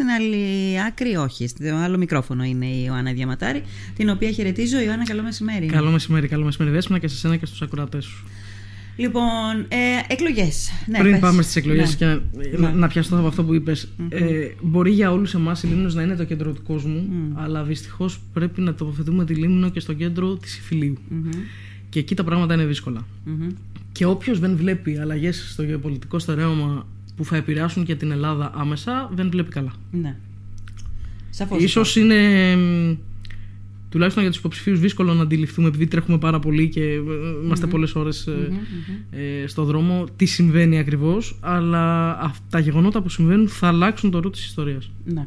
στην άλλη άκρη, όχι. Στο άλλο μικρόφωνο είναι η Ιωάννα Διαματάρη, την οποία χαιρετίζω. Ιωάννα, καλό μεσημέρι. Καλό μεσημέρι, καλό μεσημέρι. Δέσποινα και σε σένα και στους ακροατές σου. Λοιπόν, ε, εκλογές. Ναι, Πριν πες. πάμε στις εκλογές Ναι. και να, Ναι. να πιαστώ από αυτό που είπες, ε, μπορεί για όλους εμάς η Λίμνος να είναι το κέντρο του κόσμου, Μμ. αλλά δυστυχώς πρέπει να τοποθετούμε τη Λίμνο και στο κέντρο της Ιφιλίου. Μμμ, Και εκεί τα πράγματα είναι δύσκολα. μμμ. Και όποιος δεν βλέπει αλλαγές στο γεωπολιτικό στερέωμα που θα επηρεάσουν και την Ελλάδα άμεσα, δεν βλέπει καλά. Ναι. Σαφώς. Ίσως είναι μ, τουλάχιστον για τους υποψηφίους δύσκολο να αντιληφθούμε επειδή τρέχουμε πάρα πολύ και ε, είμαστε πολλές ώρες ε, Μμμ, μμμ. ε, στο δρόμο τι συμβαίνει ακριβώς αλλά αυ- τα γεγονότα που συμβαίνουν θα αλλάξουν το ρου της ιστορίας Ναι.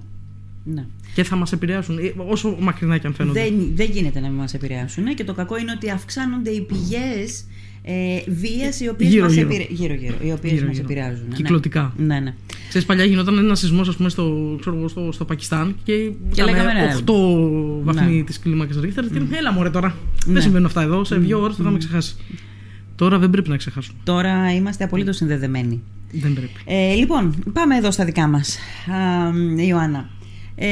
ναι. και θα μας επηρεάσουν ε, όσο μακρινά και αν φαίνονται. Δεν, δεν γίνεται να μην μας επηρεάσουν και το κακό είναι ότι αυξάνονται οι πηγές ε, βίας οι οποίες Γύρω, μας, γύρω. επηρε... γύρω, γύρω, οι οποίες Γύρω, μας γύρω. επηρεάζουν. ναι. Κυκλωτικά. Ναι, ναι. Ξέρεις, παλιά γινόταν ένα σεισμός ας πούμε στο, ξέρω, εγώ, στο, στο Πακιστάν και, ήταν λέγαμε, ναι. 8 βαθμοί Ναι. της κλίμακας Ρίχτερ και έλα μωρέ τώρα Ναι. δεν συμβαίνουν αυτά εδώ σε δύο ώρες το θα με ξεχάσει τώρα δεν πρέπει να ξεχάσουμε Τώρα είμαστε απολύτως συνδεδεμένοι. δεν πρέπει Ε, λοιπόν, πάμε εδώ στα δικά μας. Α, μ, η Ιωάννα. Ε,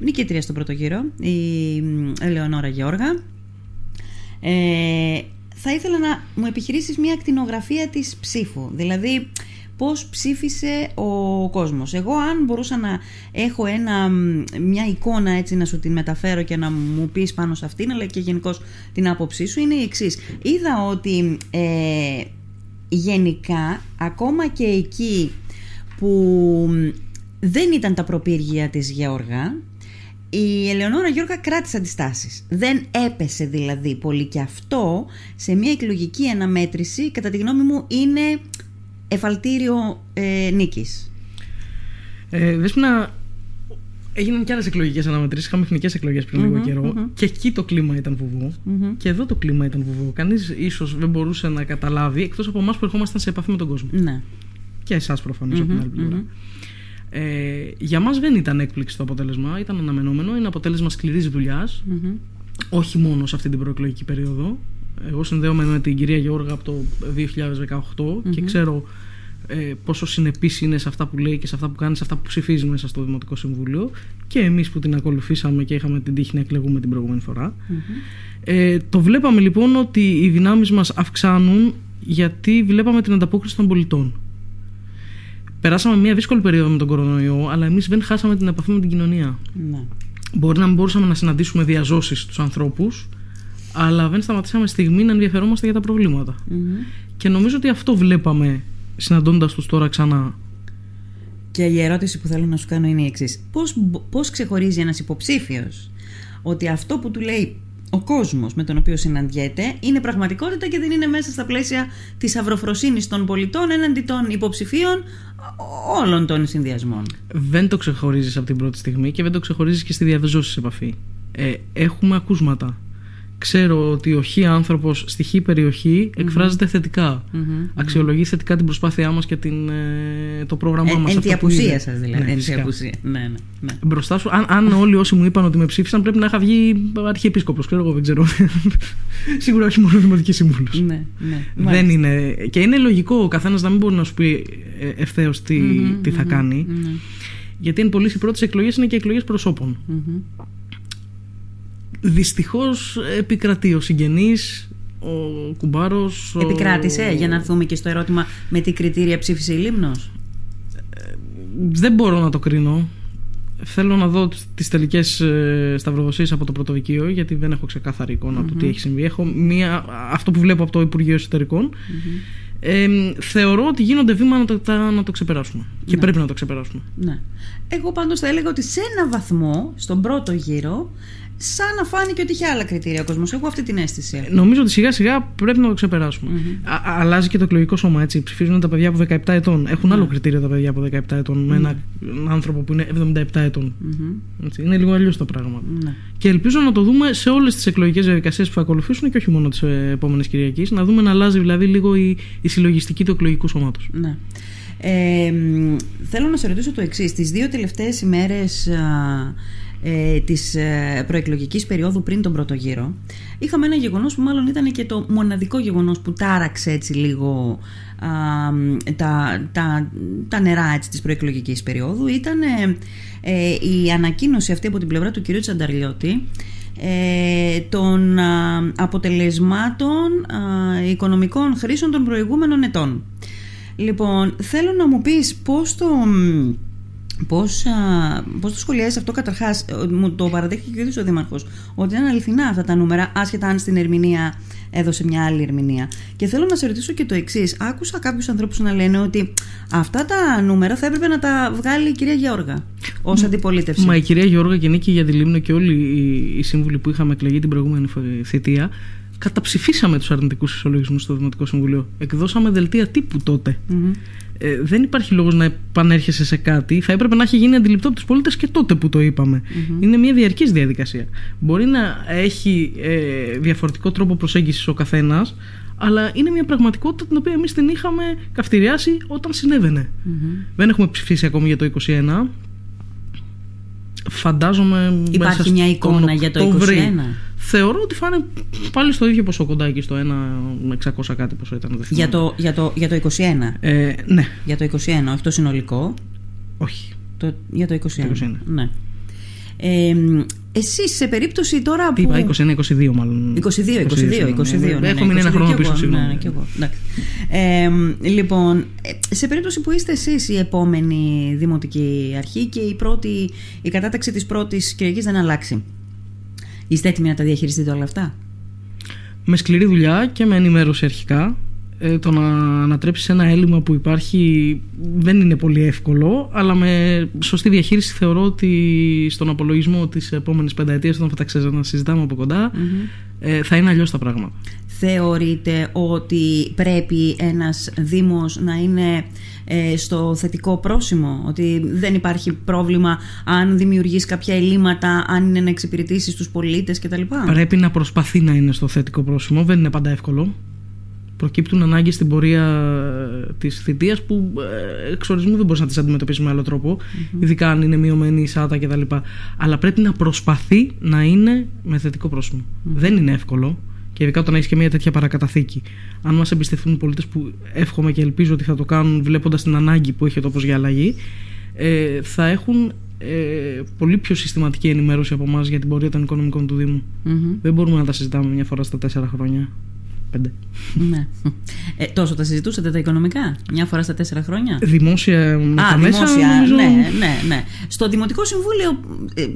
νικήτρια στον πρώτο γύρο, η μ, Ελεονόρα Γεώργα. Ε, θα ήθελα να μου επιχειρήσεις μια ακτινογραφία της ψήφου. Δηλαδή, πώς ψήφισε ο κόσμος. Εγώ αν μπορούσα να έχω ένα, μ, μια εικόνα έτσι να σου την μεταφέρω και να μου πεις πάνω σε αυτήν, αλλά και γενικώ την άποψή σου, είναι η εξής. Είδα ότι ε, γενικά ακόμα και εκεί που μ, δεν ήταν τα προπύργια της Γεώργα η Ελεονόρα Γιώργα κράτησε αντιστάσεις. Δεν έπεσε δηλαδή πολύ και αυτό σε μια εκλογική αναμέτρηση κατά τη γνώμη μου είναι εφαλτήριο ε, νίκης. Ε, Δέσποινα, έγιναν και άλλες εκλογικές αναμετρήσεις. Είχαμε εθνικές εκλογές πριν λίγο Μμμ, καιρό. μμμ. Και εκεί το κλίμα ήταν βουβό. Μμμ. Και εδώ το κλίμα ήταν βουβό. Κανείς ίσως δεν μπορούσε να καταλάβει εκτός από εμάς που ερχόμασταν σε επαφή με τον κόσμο. Ναι. Και εσάς προφανώς από την Μμμ, άλλη πλευρά. Μμμ. Ε, για μας δεν ήταν έκπληξη το αποτέλεσμα, ήταν αναμενόμενο. Είναι αποτέλεσμα σκληρής δουλειάς, Μμμ. όχι μόνο σε αυτή την προεκλογική περίοδο. Εγώ συνδέομαι με την κυρία Γεώργα από το 2018 και Μμμ. ξέρω ε, πόσο συνεπής είναι σε αυτά που λέει και σε αυτά που κάνει, σε αυτά που ψηφίζει μέσα στο Δημοτικό Συμβούλιο και εμείς που την ακολουθήσαμε και είχαμε την τύχη να εκλεγούμε την προηγούμενη φορά. Μμμ. Ε, το βλέπαμε λοιπόν ότι οι δυνάμεις μας αυξάνουν γιατί βλέπαμε την ανταπόκριση των πολιτών. Περάσαμε μια δύσκολη περίοδο με τον κορονοϊό, αλλά εμείς δεν χάσαμε την επαφή με την κοινωνία. Ναι. Μπορεί να μην μπορούσαμε να συναντήσουμε διαζώσεις τους ανθρώπους, αλλά δεν σταματήσαμε στιγμή να ενδιαφερόμαστε για τα προβλήματα. Μμμ. Και νομίζω ότι αυτό βλέπαμε συναντώντας τους τώρα ξανά. Και η ερώτηση που θέλω να σου κάνω είναι η εξής. Πώς, μπο- πώς ξεχωρίζει ένας υποψήφιος ότι αυτό που του λέει ο κόσμος με τον οποίο συναντιέται είναι πραγματικότητα και δεν είναι μέσα στα πλαίσια της αυροφροσύνης των πολιτών έναντι των υποψηφίων όλων των συνδυασμών. Δεν το ξεχωρίζεις από την πρώτη στιγμή και δεν το ξεχωρίζεις και στη διαδόση σε επαφή. Ε, έχουμε ακούσματα. Ξέρω ότι ο χ άνθρωπος στη χ περιοχή εκφράζεται θετικά. Μμμ. Αξιολογεί θετικά την προσπάθειά μας και την, ε, το πρόγραμμά Ε, μας. εν αυτό τη που είδε. απουσία σας δηλαδή. Ναι, εν τη φυσικά. απουσία. Ναι, ναι, ναι. Μπροστά σου, αν, αν όλοι όσοι μου είπαν ότι με ψήφισαν, πρέπει να είχα βγει αρχιεπίσκοπος. Ξέρω εγώ, δεν ξέρω. Σίγουρα όχι μόνο δημοτικής σύμβουλο. ναι, ναι. Δεν Μάλιστα. είναι. Και είναι λογικό ο καθένας να μην μπορεί να σου πει ευθέως τι, Μμμ, τι θα μμμ, κάνει. ναι, Γιατί εν πολλοί οι πρώτες εκλογές είναι και εκλογές προσώπων. Μμμ. Δυστυχώς επικρατεί ο συγγενής, ο κουμπάρος. Επικράτησε για να έρθουμε και στο ερώτημα με τι κριτήρια ψήφισε η Λίμνος; Δεν μπορώ να το κρίνω. Θέλω να δω τις τελικές σταυροδοσίες από το πρωτοβικείο, γιατί δεν έχω ξεκάθαρη εικόνα του τι έχει συμβεί. Έχω μία, αυτό που βλέπω από το Υπουργείο Εσωτερικών. Ε, θεωρώ ότι γίνονται βήματα να το, τα- να το ξεπεράσουμε. Και Ναι. πρέπει να το ξεπεράσουμε. Ναι. Εγώ πάντως θα έλεγα ότι σε ένα βαθμό, στον πρώτο γύρο, σαν να φάνηκε ότι είχε άλλα κριτήρια ο κόσμος. Έχω αυτή την αίσθηση. Ε, Νομίζω ότι σιγά σιγά πρέπει να το ξεπεράσουμε. Μμμ. Α, α- αλλάζει και το εκλογικό σώμα έτσι. Ψηφίζουν τα παιδιά από 17 ετών. Έχουν Ναι. άλλο κριτήριο τα παιδιά από 17 ετών με ένα, έναν άνθρωπο που είναι 77 ετών. Μμμ. Έτσι. Είναι λίγο αλλιώς τα πράγματα. Ναι. Και ελπίζω να το δούμε σε όλες τις εκλογικές διαδικασίες που θα ακολουθήσουν και όχι μόνο τις επόμενες Κυριακής. Να δούμε να αλλάζει δηλαδή λίγο η, η συλλογιστική του εκλογικού σώματος. Ναι. Ε, μ, θέλω να σε ρωτήσω το εξής. Τις δύο τελευταίες ημέρες α, ε, της ε, προεκλογικής περίοδου πριν τον πρώτο γύρο είχαμε ένα γεγονός που μάλλον ήταν και το μοναδικό γεγονός που τάραξε έτσι λίγο α, μ, τα, τα, τα νερά έτσι, της προεκλογικής περίοδου ήταν ε, ε, η ανακοίνωση αυτή από την πλευρά του κυρίου Τσανταρλιώτη ε, των α, αποτελεσμάτων α, οικονομικών χρήσεων των προηγούμενων ετών. Λοιπόν, θέλω να μου πεις πώς το... Πώς, α, πώς το σχολιάζεις αυτό καταρχάς; Μου το παραδέχτηκε και ο ίδιος ο Δήμαρχος ότι είναι αληθινά αυτά τα νούμερα άσχετα αν στην ερμηνεία έδωσε μια άλλη ερμηνεία και θέλω να σε ρωτήσω και το εξής. άκουσα κάποιους ανθρώπους να λένε ότι αυτά τα νούμερα θα έπρεπε να τα βγάλει η κυρία Γεώργα ως αντιπολίτευση Μα η κυρία Γεώργα και Νίκη για τη Λίμνο και όλοι οι, οι σύμβουλοι που είχαμε εκλεγεί την προηγούμενη θητεία καταψηφίσαμε τους αρνητικούς ισολογισμούς στο Δημοτικό Συμβουλίο. Εκδώσαμε δελτία τύπου τότε. Mm-hmm. Ε, δεν υπάρχει λόγος να επανέρχεσαι σε κάτι. Θα έπρεπε να έχει γίνει αντιληπτό από τους πολίτες και τότε που το είπαμε. Mm-hmm. Είναι μια διαρκής διαδικασία. Μπορεί να έχει ε, διαφορετικό τρόπο προσέγγισης ο καθένας, αλλά είναι μια πραγματικότητα την οποία εμείς την είχαμε καυτηριάσει όταν συνέβαινε. Mm-hmm. Δεν έχουμε ψηφίσει ακόμη για το 2021. Φαντάζομαι. Υπάρχει μια εικόνα για το 2021 θεωρώ ότι φάνε πάλι στο ίδιο ποσό κοντά εκεί στο 1 με 600 κάτι ποσό ήταν. Για το, για, το, για το 21. Ε, ναι. Για το 21, όχι το συνολικό. Όχι. Το, για το 21. Το 21. Ναι. Ε, Εσύ σε περίπτωση τώρα που. είπα, 21-22 μάλλον. 22, 22, 22. 22 ναι, ναι, Έχω μείνει ένα χρόνο πίσω σίγουρα. Ναι, ναι, και εγώ. Ε, λοιπόν, σε περίπτωση που είστε εσείς η επόμενη δημοτική αρχή και η, πρώτη, η κατάταξη της πρώτης κυριακής δεν αλλάξει. Είστε έτοιμοι να τα διαχειριστείτε όλα αυτά; Με σκληρή δουλειά και με ενημέρωση αρχικά. Ε, το να ανατρέψεις ένα έλλειμμα που υπάρχει δεν είναι πολύ εύκολο, αλλά με σωστή διαχείριση θεωρώ ότι στον απολογισμό της επόμενης πενταετίας, όταν θα τα να συζητάμε από ε, θα είναι αλλιώς τα πράγματα. Θεωρείτε ότι πρέπει ένας Δήμος να είναι ε, στο θετικό πρόσημο, ότι δεν υπάρχει πρόβλημα αν δημιουργείς κάποια ελλείμματα, αν είναι να εξυπηρετήσεις τους πολίτες κτλ. Πρέπει να προσπαθεί να είναι στο θετικό πρόσημο, δεν είναι πάντα εύκολο. Προκύπτουν ανάγκες στην πορεία ε, της θητείας που ε, εξορισμού δεν μπορείς να τις αντιμετωπίσεις με άλλο τρόπο, ειδικά αν είναι μειωμένη η σάτα κτλ. Αλλά πρέπει να προσπαθεί να είναι με θετικό Δεν είναι εύκολο και ειδικά όταν έχεις και μια τέτοια παρακαταθήκη. Αν μας εμπιστευτούν οι πολίτες που εύχομαι και ελπίζω ότι θα το κάνουν βλέποντας την ανάγκη που έχει ο τόπος για αλλαγή, ε, θα έχουν ε, πολύ πιο συστηματική ενημέρωση από εμάς για την πορεία των οικονομικών του Δήμου. Δεν μπορούμε να τα συζητάμε μια φορά στα τέσσερα χρόνια. Πέντε. Ναι. Ε, τόσο τα συζητούσατε τα οικονομικά, μια φορά στα τέσσερα χρόνια; Δημόσια με Α, δημόσια, μέσα, ναι, ναι, ναι. Στο Δημοτικό Συμβούλιο, ε,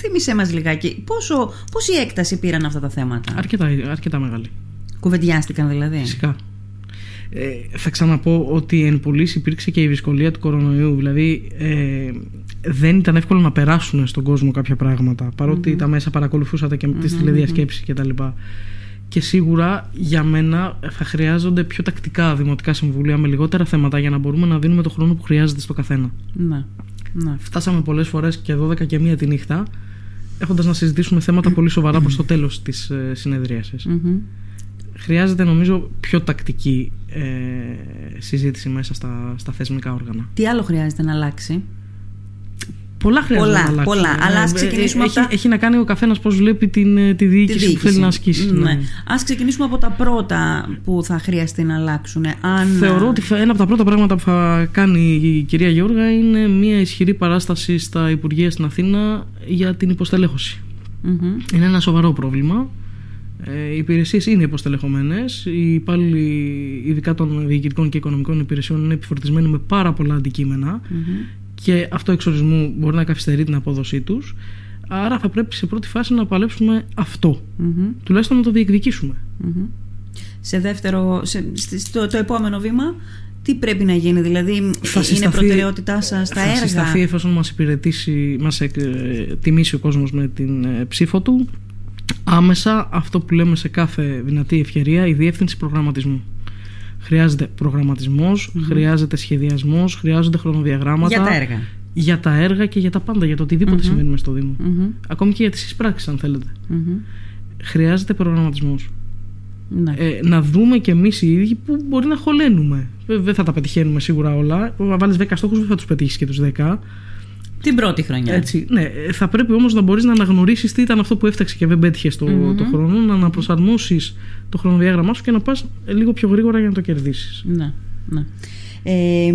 θύμισε μας λιγάκι, πόσο, πόση έκταση πήραν αυτά τα θέματα; Αρκετά, αρκετά μεγάλη. Κουβεντιάστηκαν δηλαδή. Φυσικά. Ε, θα ξαναπώ ότι εν πωλής υπήρξε και η δυσκολία του κορονοϊού. Δηλαδή ε, δεν ήταν εύκολο να περάσουν στον κόσμο κάποια πράγματα. τα μέσα παρακολουθούσατε και mm-hmm, τις τηλεδιασκέψεις mm-hmm. κτλ και σίγουρα για μένα θα χρειάζονται πιο τακτικά δημοτικά συμβούλια με λιγότερα θέματα για να μπορούμε να δίνουμε το χρόνο που χρειάζεται στο καθένα. Ναι. ναι. Φτάσαμε πολλές φορές και 12 και 1 τη νύχτα έχοντας να συζητήσουμε θέματα πολύ σοβαρά προς το τέλος της ε, συνεδρίασης. Χρειάζεται νομίζω πιο τακτική ε, συζήτηση μέσα στα, στα θεσμικά όργανα. Τι άλλο χρειάζεται να αλλάξει; Πολλά χρειάζεται πολλά, να αλλάξει. Πολλά, ναι, αλλά ας ξεκινήσουμε έχει, από τα... έχει να κάνει ο καθένας πώς βλέπει την, ε, τη, διοίκηση τη, διοίκηση που θέλει να ασκήσει. Ναι. ναι. Ας ξεκινήσουμε από τα πρώτα που θα χρειαστεί να αλλάξουν. Αν... Θεωρώ ότι ένα από τα πρώτα πράγματα που θα κάνει η κυρία Γιώργα είναι μια ισχυρή παράσταση στα Υπουργεία στην Αθήνα για την υποστελέχωση. Mm-hmm. Είναι ένα σοβαρό πρόβλημα. Ε, οι υπηρεσίες είναι υποστελεχωμένες. Οι υπάλληλοι, ειδικά των διοικητικών και οικονομικών υπηρεσιών, είναι επιφορτισμένοι με πάρα πολλά αντικείμενα. Mm-hmm και αυτό εξορισμού μπορεί να καθυστερεί την απόδοσή τους. Άρα θα πρέπει σε πρώτη φάση να παλέψουμε αυτό. Mm-hmm. Τουλάχιστον να το διεκδικήσουμε. Mm-hmm. Σε δεύτερο, σε, στο, το επόμενο βήμα, τι πρέπει να γίνει, δηλαδή θα είναι προτεραιότητά σας στα έργα; Θα συσταθεί εφόσον μας υπηρετήσει, μας ε, τιμήσει ο κόσμος με την ε, ψήφο του, άμεσα αυτό που λέμε σε κάθε δυνατή ευκαιρία, η διεύθυνση προγραμματισμού. Χρειάζεται χρειάζεται σχεδιασμός, χρειάζονται χρονοδιαγράμματα. Για τα έργα. Για τα έργα και για τα πάντα, για το οτιδήποτε mm-hmm. συμβαίνει στο Δήμο. Ακόμη και για τις εισπράξεις, αν θέλετε. Χρειάζεται προγραμματισμός. Ναι. Ε, να δούμε κι εμείς οι ίδιοι που μπορεί να χωλένουμε. Δεν θα τα πετυχαίνουμε σίγουρα όλα. Αν βάλεις 10 στόχους, δεν θα τους πετύχεις και τους 10. Την πρώτη χρονιά. Έτσι, ναι. Θα πρέπει όμως να μπορείς να αναγνωρίσεις τι ήταν αυτό που έφταξε και δεν πέτυχες το, το χρόνο, να αναπροσαρμόσεις το χρονοδιάγραμμά σου και να πας λίγο πιο γρήγορα για να το κερδίσεις. Ναι. ναι. Ε,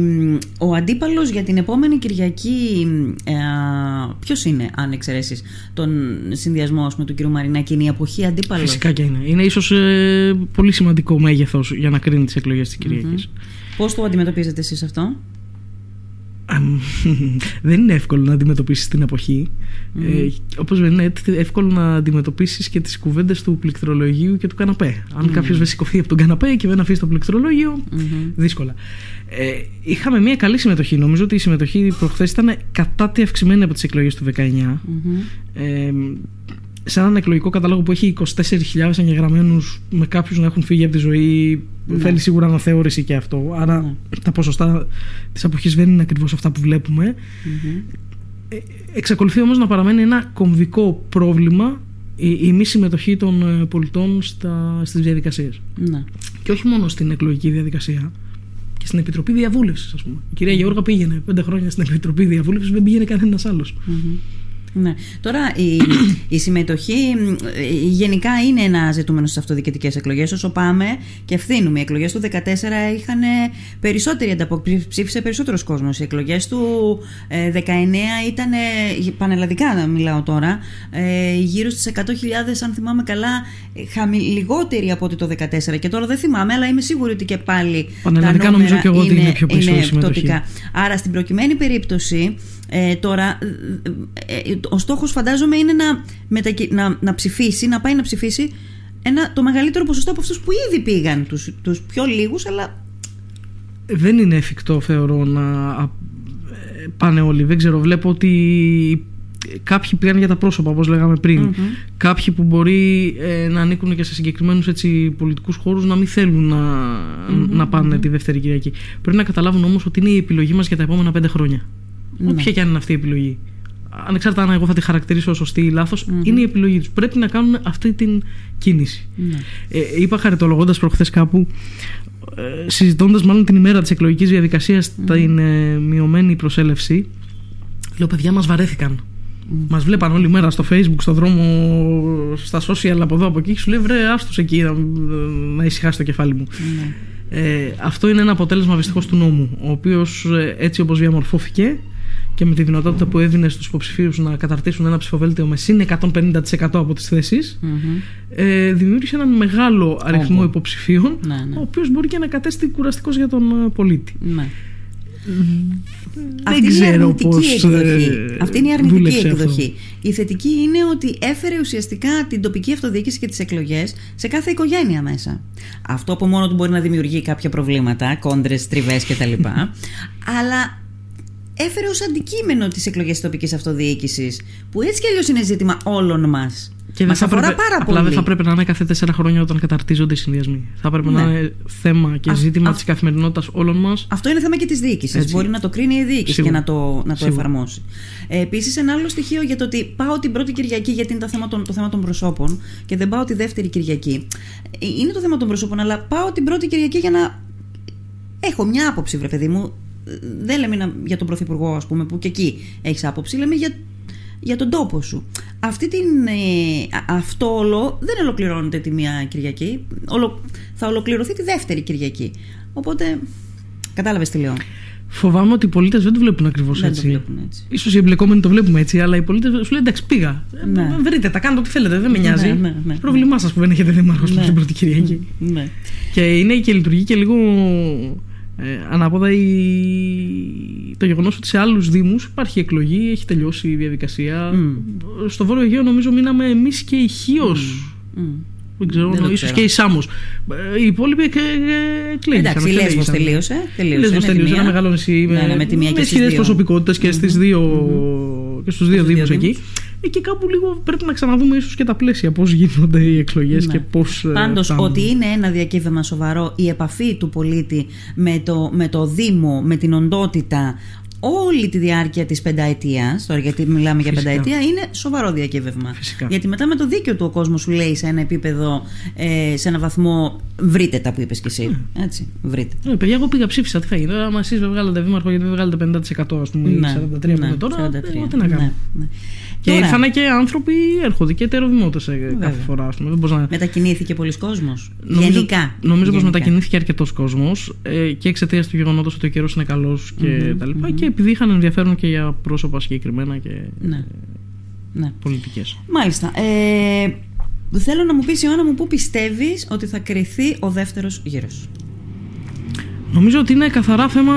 ο αντίπαλος για την επόμενη Κυριακή ε, ποιος είναι αν εξαιρέσεις τον συνδυασμό με του κ. Μαρινάκη; Είναι η αποχή αντίπαλος; Φυσικά και είναι. Είναι ίσως ε, πολύ σημαντικό μέγεθος για να κρίνει τις εκλογές της Κυριακής. Mm-hmm. Πώς το αντιμετωπίζετε εσείς αυτό; δεν είναι εύκολο να αντιμετωπίσεις την εποχή mm. ε, όπως δεν είναι εύκολο να αντιμετωπίσεις και τις κουβέντες του πληκτρολογίου και του καναπέ αν mm. κάποιος δεν σηκωθεί από τον καναπέ και δεν αφήσει το πληκτρολόγιο mm-hmm. δύσκολα ε, είχαμε μια καλή συμμετοχή νομίζω ότι η συμμετοχή προχθές ήταν κατά τη αυξημένη από τις εκλογές του 19 mm-hmm. ε, σε έναν εκλογικό κατάλογο που έχει 24.000 εγγεγραμμένους με κάποιους να έχουν φύγει από τη ζωή ναι. θέλει σίγουρα αναθεώρηση και αυτό άρα ναι. τα ποσοστά της αποχής δεν είναι ακριβώς αυτά που βλέπουμε mm-hmm. εξακολουθεί όμως να παραμένει ένα κομβικό πρόβλημα η, η μη συμμετοχή των ε, πολιτών στα, στις διαδικασίες ναι. και όχι μόνο στην εκλογική διαδικασία και στην Επιτροπή Διαβούλευσης, ας πούμε. Η κυρία Γεώργα πήγαινε πέντε χρόνια στην Επιτροπή Διαβούλευσης, δεν πήγαινε κανένας άλλος. Mm-hmm. Ναι. Τώρα η, η συμμετοχή γενικά είναι ένα ζητούμενο στις αυτοδιοικητικές εκλογές. Όσο πάμε και ευθύνουμε. Οι εκλογές του 2014 είχαν περισσότερη ανταπόκριση, ψήφισε περισσότερος κόσμος. Οι εκλογές του 2019 ε, ήταν, πανελλαδικά να μιλάω τώρα, ε, γύρω στις 100.000, αν θυμάμαι καλά, λιγότεροι από ό,τι το 2014. Και τώρα δεν θυμάμαι, αλλά είμαι σίγουρη ότι και πάλι. Πανελλαδικά νομίζω και εγώ ότι είναι πιο πίσω η συμμετοχή. Άρα στην προκειμένη περίπτωση ε, τώρα, ε, ε, ο στόχος φαντάζομαι είναι να, να, να ψηφίσει, να πάει να ψηφίσει ένα, το μεγαλύτερο ποσοστό από αυτούς που ήδη πήγαν, τους, τους πιο λίγους, αλλά... Δεν είναι εφικτό θεωρώ να πάνε όλοι. Δεν ξέρω, βλέπω ότι κάποιοι πήγαν για τα πρόσωπα όπως λέγαμε πριν κάποιοι που μπορεί να ανήκουν και σε συγκεκριμένους έτσι, πολιτικούς χώρους να μην θέλουν να, να πάνε τη Δεύτερη Κυριακή πρέπει να καταλάβουν όμως ότι είναι η επιλογή μας για τα επόμενα πέντε χρόνια ναι. Όποια και αν είναι αυτή η επιλογή. Ανεξάρτητα αν εγώ θα τη χαρακτηρίσω σωστή ή λάθος, είναι η επιλογή τους. Πρέπει να κάνουν αυτή την κίνηση. Ναι. Ε, είπα χαριτολογώντας προχθές κάπου, ε, συζητώντας μάλλον την ημέρα της εκλογικής διαδικασίας την ε, μειωμένη προσέλευση, λέω παιδιά μας βαρέθηκαν. Mm. Μας βλέπαν όλη μέρα στο facebook, στο δρόμο, στα social από εδώ από εκεί. Σου λέει βρε, άστος εκεί να, να ησυχάσει το κεφάλι μου. Ναι. Ε, αυτό είναι ένα αποτέλεσμα δυστυχώς του νόμου, ο οποίος ε, έτσι όπως διαμορφώθηκε και με τη δυνατότητα που έδινε στους υποψηφίους να καταρτήσουν ένα ψηφοβέλτιο με συν 150% από τις θεσεις ε, δημιούργησε έναν μεγάλο αριθμό υποψηφίων ναι, ναι. ο οποίος μπορεί και να κατέστη κουραστικός για τον ε, πολίτη. Ναι. Δεν ξέρω πώς ε, Αυτή είναι η αρνητική εκδοχή. Η θετική είναι ότι έφερε ουσιαστικά την τοπική αυτοδιοίκηση και τις εκλογές σε κάθε οικογένεια μέσα. Αυτό από μόνο του μπορεί να δημιουργεί κάποια προβλήματα, κόντρες, τριβές κτλ. αλλά έφερε ως αντικείμενο τις εκλογές της τοπικής αυτοδιοίκησης, που έτσι κι αλλιώς είναι ζήτημα όλων μας. Και δεν θα αφορά πρέπει, πάρα απλά δεν θα πρέπει να είναι κάθε τέσσερα χρόνια όταν καταρτίζονται οι συνδυασμοί. Θα πρέπει ναι. να είναι θέμα και ζήτημα α, της καθημερινότητας όλων μας. Αυτό είναι θέμα και της διοίκησης. Μπορεί να το κρίνει η διοίκηση Σίγουρα. και να το, να το εφαρμόσει. Ε, Επίσης, ένα άλλο στοιχείο για το ότι πάω την πρώτη Κυριακή, γιατί είναι το θέμα, των, το θέμα των προσώπων, και δεν πάω τη δεύτερη Κυριακή. Ε, είναι το θέμα των προσώπων, αλλά πάω την πρώτη Κυριακή για να έχω μια άποψη, βρε παιδί μου δεν λέμε για τον Πρωθυπουργό, ας πούμε, που και εκεί έχεις άποψη, λέμε για, για τον τόπο σου. Αυτή την, ε, αυτό όλο δεν ολοκληρώνεται τη μία Κυριακή. Ολο, θα ολοκληρωθεί τη δεύτερη Κυριακή. Οπότε, κατάλαβες τι λέω. Φοβάμαι ότι οι πολίτες δεν το βλέπουν ακριβώς έτσι. Το βλέπουν έτσι. Ίσως οι εμπλεκόμενοι το βλέπουμε έτσι, αλλά οι πολίτες σου λένε εντάξει, πήγα. Ναι. Βρείτε, τα κάνετε ό,τι θέλετε, δεν με ναι, νοιάζει. Ναι, ναι, ναι, Πρόβλημά σας που δεν έχετε δήμαρχο ναι. στην πρώτη Κυριακή. Ναι. Και είναι και λειτουργεί και λίγο ε, ανάποδα η... το γεγονός ότι σε άλλους δήμους υπάρχει εκλογή, έχει τελειώσει η διαδικασία. Mm. Στο Βόρειο Αιγαίο νομίζω μείναμε εμείς και η Χίος. Mm. Mm. Δεν ξέρω, δεν ίσως και η Σάμος. Οι υπόλοιποι εκλέγηκαν. Εντάξει, η Λέσβος τελείωσε. Τελείωσε. τελείωσε. Ένα μεγάλο νησί ναι, ναι, με, με, με ισχυρές προσωπικότητες και, στις δύο, και στους δύο Δήμους εκεί. Ε, και κάπου λίγο πρέπει να ξαναδούμε ίσως και τα πλαίσια πώς γίνονται οι εκλογές ναι. και πώς. Ε, Πάντως, ότι είναι ένα διακύβευμα σοβαρό η επαφή του πολίτη με το, με το Δήμο, με την οντότητα, όλη τη διάρκεια της πενταετίας, τώρα γιατί μιλάμε για Φυσικά. πενταετία, είναι σοβαρό διακύβευμα. Φυσικά. Γιατί μετά με το δίκαιο του ο κόσμος σου λέει σε ένα επίπεδο, ε, σε ένα βαθμό, βρείτε τα που είπες κι εσύ. Έτσι, βρείτε. Ε, παιδιά, εγώ πήγα ψήφισα. Τι θα γίνει τώρα, άμα εσείς δεν βγάλετε δήμαρχο γιατί δεν βγάλετε 50% ας πούμε, ή 43% που είναι τώρα. 43. ε, εγώ τι να κάνω. Ναι, ναι. Και Τώρα, ήρθαν και άνθρωποι, έρχονται και ετεροδημότε κάθε Βέβαια. φορά. Ας πούμε. Δεν μπορείς να... Μετακινήθηκε πολλοί κόσμος. Νομίζω, Γενικά. Νομίζω πως Γενικά. μετακινήθηκε αρκετός κόσμος ε, και εξαιτίας του γεγονότος ότι ο καιρός είναι καλός και Μμμ, τα λοιπά. μμμ. Και επειδή είχαν ενδιαφέρον και για πρόσωπα συγκεκριμένα και Ναι. ναι. πολιτικές. Μάλιστα. Ε, θέλω να μου πεις Ιωάννα μου πού πιστεύεις ότι θα κρυθεί ο δεύτερος γύρος; Νομίζω ότι είναι καθαρά θέμα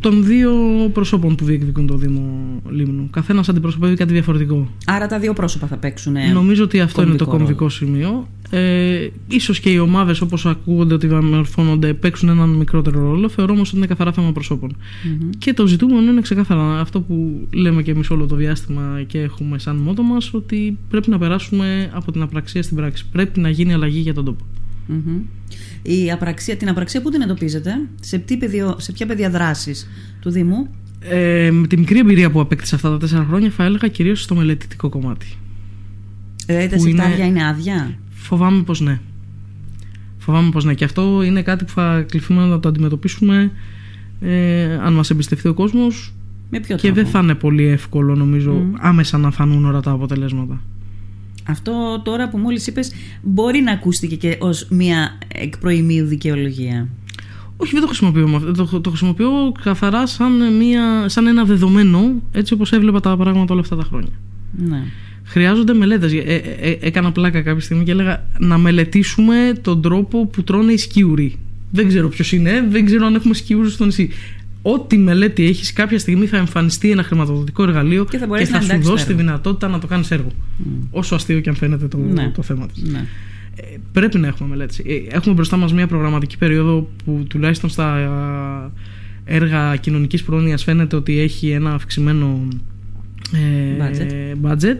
των δύο προσώπων που διεκδικούν το Δήμο Λίμνου. Καθένας αντιπροσωπεύει κάτι διαφορετικό. Άρα τα δύο πρόσωπα θα παίξουν. ε, Νομίζω ότι αυτό είναι το κομβικό κομβικό σημείο. Ε, ίσως και οι ομάδες όπως ακούγονται ότι διαμορφώνονται παίξουν έναν μικρότερο ρόλο. Θεωρώ όμως ότι είναι καθαρά θέμα προσώπων. Μμμ. Και το ζητούμενο είναι ξεκάθαρα αυτό που λέμε και εμείς όλο το διάστημα και έχουμε σαν μότο μας, ότι πρέπει να περάσουμε από την απραξία στην πράξη. Πρέπει να γίνει αλλαγή για τον τόπο. Μμμ. Η απραξία, την απραξία πού την εντοπίζετε, σε, τι πεδίο, σε ποια πεδία δράσης του Δήμου; Ε, με τη μικρή εμπειρία που απέκτησα αυτά τα τέσσερα χρόνια, θα έλεγα κυρίως στο μελετητικό κομμάτι. Δηλαδή τα Που είναι- συρτάρια είναι άδεια; Φοβάμαι πως ναι. Φοβάμαι πως ναι. Και αυτό είναι κάτι που θα κληθούμε να το αντιμετωπίσουμε ε, αν μας εμπιστευτεί ο κόσμος Με ποιο και τρόπο; δεν θα είναι πολύ εύκολο νομίζω Μμ. άμεσα να φανούν ορατά αποτελέσματα. Αυτό τώρα που μόλις είπες μπορεί να ακούστηκε και ως μια εκ προημίου δικαιολογία. Όχι, δεν το χρησιμοποιώ. με αυτό. Το, το χρησιμοποιώ καθαρά σαν, μια, σαν ένα δεδομένο έτσι όπως έβλεπα τα πράγματα όλα αυτά τα χρόνια. Ναι. Χρειάζονται μελέτες. Ε, ε, ε, έκανα πλάκα κάποια στιγμή και έλεγα να μελετήσουμε τον τρόπο που τρώνε οι σκιουροί. Δεν ξέρω ποιος είναι, δεν ξέρω αν έχουμε σκιούρους στο νησί. Ό,τι μελέτη έχεις, κάποια στιγμή θα εμφανιστεί ένα χρηματοδοτικό εργαλείο Και θα μπορέσεις να σου εντάξεις το δώσει τη έργο. δυνατότητα να το κάνεις έργο. Όσο αστείο και αν φαίνεται το, Ναι. το θέμα της. ναι. Ε, πρέπει να έχουμε μελέτη. Ε, έχουμε μπροστά μας μια προγραμματική περίοδο που τουλάχιστον στα α, έργα κοινωνικής πρόνοιας φαίνεται ότι έχει ένα αυξημένο ε, Budget. budget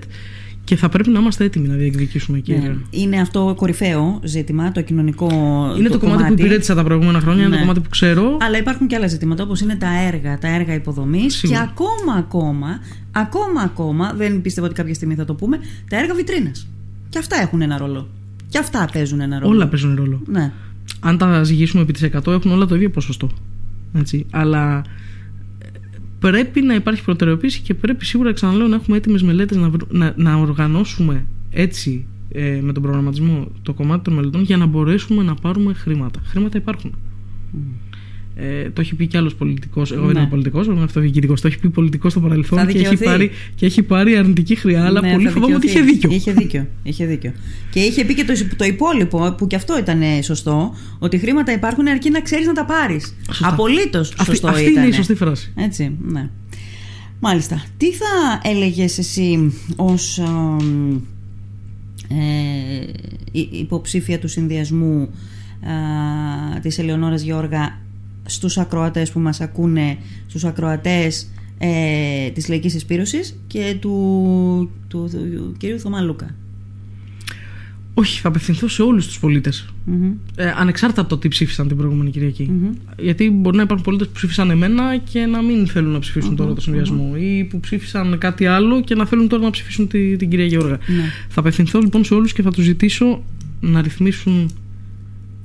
και θα πρέπει να είμαστε έτοιμοι να διεκδικήσουμε εκεί. Ναι. Είναι αυτό κορυφαίο ζήτημα, το κοινωνικό Είναι το, κομμάτι, που υπηρέτησα τα προηγούμενα χρόνια, είναι Ναι. το κομμάτι που ξέρω. Αλλά υπάρχουν και άλλα ζητήματα όπως είναι τα έργα, τα έργα υποδομής και Σίγουρα. ακόμα ακόμα, ακόμα ακόμα, δεν πιστεύω ότι κάποια στιγμή θα το πούμε, τα έργα βιτρίνας. Και αυτά έχουν ένα ρόλο. Και αυτά παίζουν ένα ρόλο. Όλα παίζουν ρόλο. Ναι. Αν τα ζυγίσουμε επί της 100 έχουν όλα το ίδιο ποσοστό. Έτσι. Αλλά ε, πρέπει να υπάρχει προτεραιοποίηση και πρέπει σίγουρα, ξαναλέω, να έχουμε έτοιμες μελέτες να, βρω- να, να οργανώσουμε έτσι ε, με τον προγραμματισμό το κομμάτι των μελετών για να μπορέσουμε να πάρουμε χρήματα. Χρήματα υπάρχουν. Ε, το έχει πει κι άλλος πολιτικός. Εγώ δεν Ναι. είμαι πολιτικός, εγώ είμαι αυτοδιοικητικός. Το έχει πει πολιτικός στο Θα παρελθόν και έχει, δικαιωθεί. πάρει, και έχει πάρει αρνητική χρειά, αλλά Ναι, πολύ θα φοβάμαι ότι είχε δικαιωθεί. δίκιο. Είχε δίκιο. Είχε δίκιο. Και είχε πει και το, το υπόλοιπο, που και αυτό ήταν ε, σωστό, ότι χρήματα υπάρχουν αρκεί να ξέρεις να τα πάρεις. Σωστά. Απολύτως Αυτή, σωστό αυτή ήταν. είναι η σωστή φράση. Έτσι, ναι. Μάλιστα. Τι θα έλεγες εσύ ως αμ, ε, η- υποψήφια του συνδυασμού α, της Ελεονόρας Γιώργα στους ακροατές που μας ακούνε, στους ακροατές ε, της Λαϊκής Εισπύρωσης και του, του, του, κυρίου Θωμά Λούκα. Όχι, θα απευθυνθώ σε όλους τους πολίτες. Μμμ, Ε, ανεξάρτητα από το τι ψήφισαν την προηγούμενη Κυριακή. μμμ. Γιατί μπορεί να υπάρχουν πολίτες που ψήφισαν εμένα και να μην θέλουν να ψηφίσουν τώρα το συνδυασμό. Ή που ψήφισαν κάτι άλλο και να θέλουν τώρα να ψηφίσουν τη, την κυρία Γεώργα. Ναι. Θα απευθυνθώ λοιπόν σε όλους και θα τους ζητήσω να ρυθμίσουν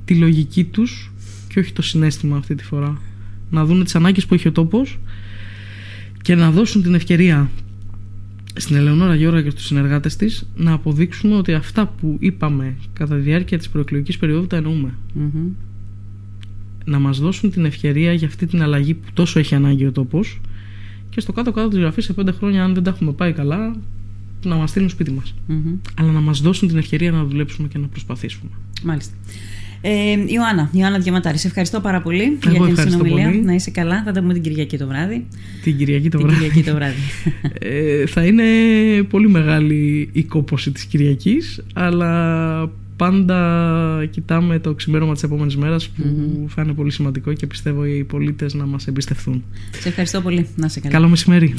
τη λογική τους και όχι το συνέστημα αυτή τη φορά. Να δουν τις ανάγκες που έχει ο τόπος και να δώσουν την ευκαιρία στην Ελεονόρα Γιώργα και στους συνεργάτες της να αποδείξουμε ότι αυτά που είπαμε κατά τη διάρκεια της προεκλογικής περίοδου τα εννοούμε. Μμμ. Να μας δώσουν την ευκαιρία για αυτή την αλλαγή που τόσο έχει ανάγκη ο τόπος και στο κάτω-κάτω της γραφής σε πέντε χρόνια αν δεν τα έχουμε πάει καλά να μας στείλουν σπίτι μας. Μμμ. Αλλά να μας δώσουν την ευκαιρία να δουλέψουμε και να προσπαθήσουμε. Μάλιστα. Ε, Ιωάννα, Ιωάννα Διαματάρη, σε ευχαριστώ πάρα πολύ για την ευχαριστώ συνομιλία. πολύ. Να είσαι καλά. Θα τα πούμε την Κυριακή το βράδυ. Την Κυριακή το την βράδυ. Κυριακή το βράδυ. Ε, θα είναι πολύ μεγάλη η κόπωση της Κυριακής αλλά πάντα κοιτάμε το ξημέρωμα της επόμενης μέρας που θα είναι πολύ σημαντικό και πιστεύω οι πολίτες να μας εμπιστευθούν. σε ευχαριστώ πολύ. Να είσαι καλά. Καλό μεσημέρι.